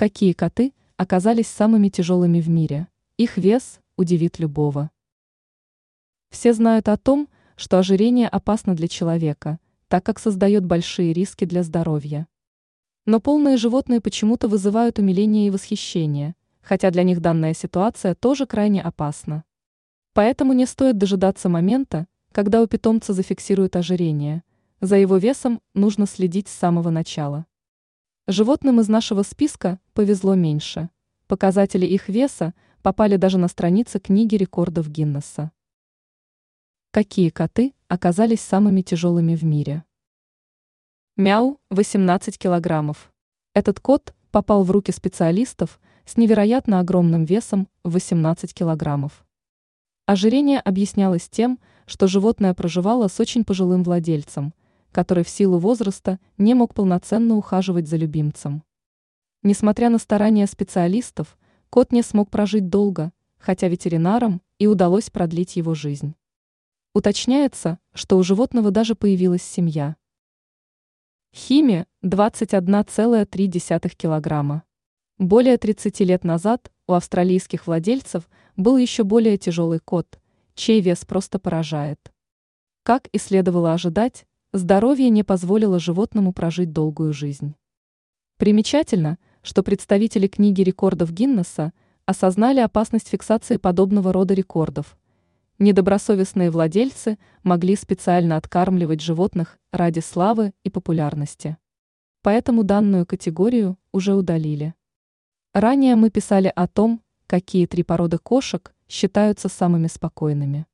Какие коты оказались самыми тяжелыми в мире? Их вес удивит любого. Все знают о том, что ожирение опасно для человека, так как создает большие риски для здоровья. Но полные животные почему-то вызывают умиление и восхищение, хотя для них данная ситуация тоже крайне опасна. Поэтому не стоит дожидаться момента, когда у питомца зафиксируют ожирение. За его весом нужно следить с самого начала. Животным из нашего списка повезло меньше. Показатели их веса попали даже на страницы книги рекордов Гиннесса. Какие коты оказались самыми тяжелыми в мире? Мяу – 18 килограммов. Этот кот попал в руки специалистов с невероятно огромным весом в 18 килограммов. Ожирение объяснялось тем, что животное проживало с очень пожилым владельцем, который в силу возраста не мог полноценно ухаживать за любимцем. Несмотря на старания специалистов, кот не смог прожить долго, хотя ветеринарам и удалось продлить его жизнь. Уточняется, что у животного даже появилась семья. Хими – 21,3 килограмма. Более 30 лет назад у австралийских владельцев был еще более тяжелый кот, чей вес просто поражает. Как и следовало ожидать, Здоровье не позволило животному прожить долгую жизнь. Примечательно, что представители книги рекордов Гиннесса осознали опасность фиксации подобного рода рекордов. Недобросовестные владельцы могли специально откармливать животных ради славы и популярности. Поэтому данную категорию уже удалили. Ранее мы писали о том, какие три породы кошек считаются самыми спокойными.